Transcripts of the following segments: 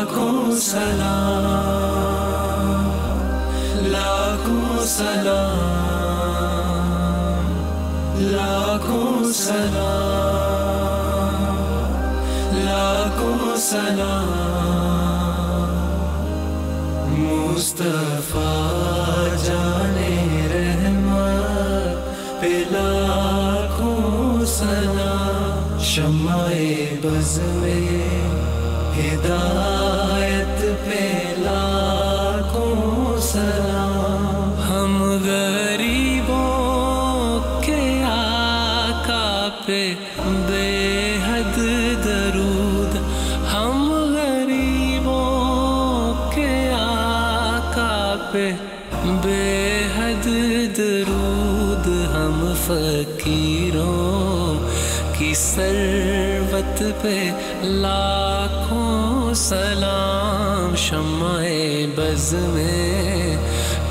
لاکھوں سلام لاکھوں سلام لاکھوں سلام لاکھوں سلام۔ مصطفیٰ جانے رحمت پہ لاکھوں سلام، شمع بز میں ہدایت پہ لاکھوں سلام۔ ہم غریبوں کے آقا پہ بے حد درود۔ ہم غریبوں کے آقا پہ بے حد درود۔ ہم فقیروں کی سروت پہ لاکھوں سلام شمع بز میں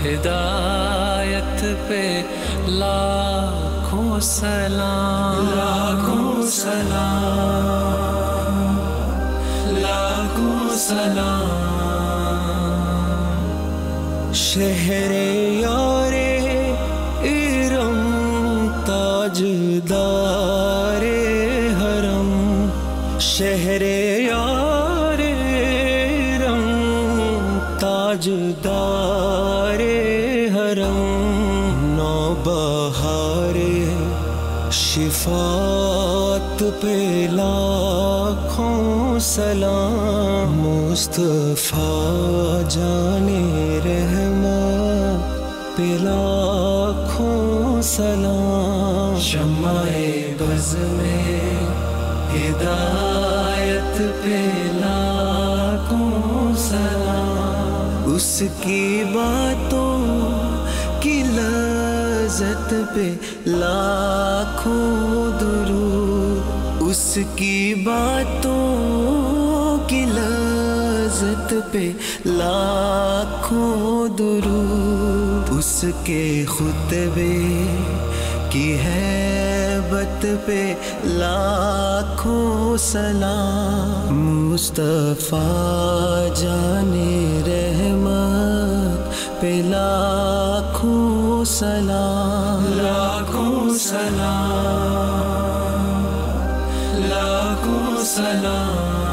ہدایت پہ لاکھوں سلام لاکھوں سلام لاکھوں سلام۔ شہر یار ارم، تاجدار حرم۔ شہر شفات پہ لاکھوں سلام۔ مصطفیٰ جانے رحمت پہ لاکھوں سلام۔ شمع بز میں ہدایت پہ لاکھوں سلام۔ اس کی باتوں لذت پہ لاکھوں درود، اس کی باتوں کی لذت پہ لاکھوں درود۔ اس کے خطبے کی حیبت پہ لاکھوں سلام۔ مصطفیٰ جانے رحمت پہ لاکھوں سلام لاکھوں سلام لاکھوں سلام۔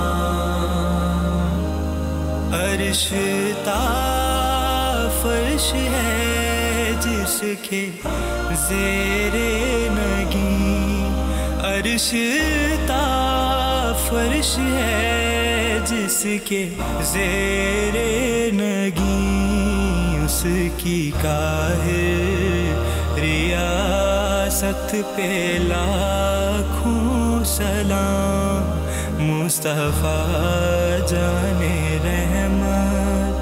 عرش تا فرش ہے جس کے زیر نگی۔ عرش تا فرش ہے جس کے زیر نگی۔ کی کاہر ریاست پہ لاکھوں سلام، مصطفیٰ جانے رحمت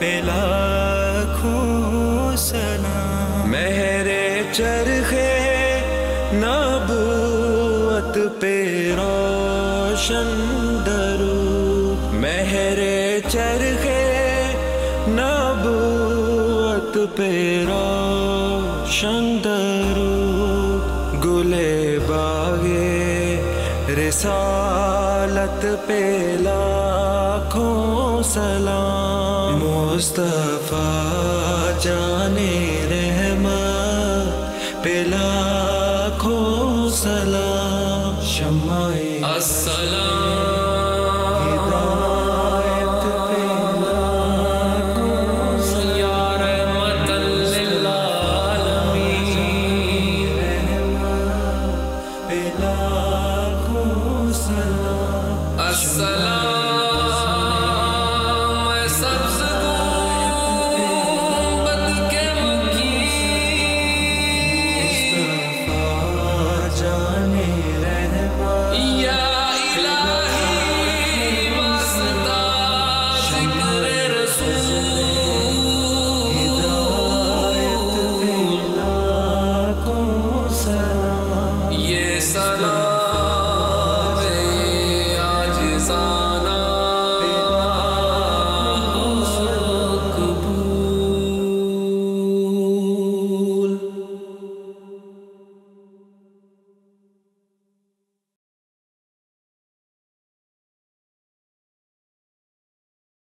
پہ لاکھوں سلام۔ مہر چرخے نبوت پہ روشن پہ روشن درود، گلے باغے، رسالت پہ لاکھوں سلام۔ مصطفیٰ جانے رحمت پہ لاکھوں سلام۔ شمع السلام۔ سلام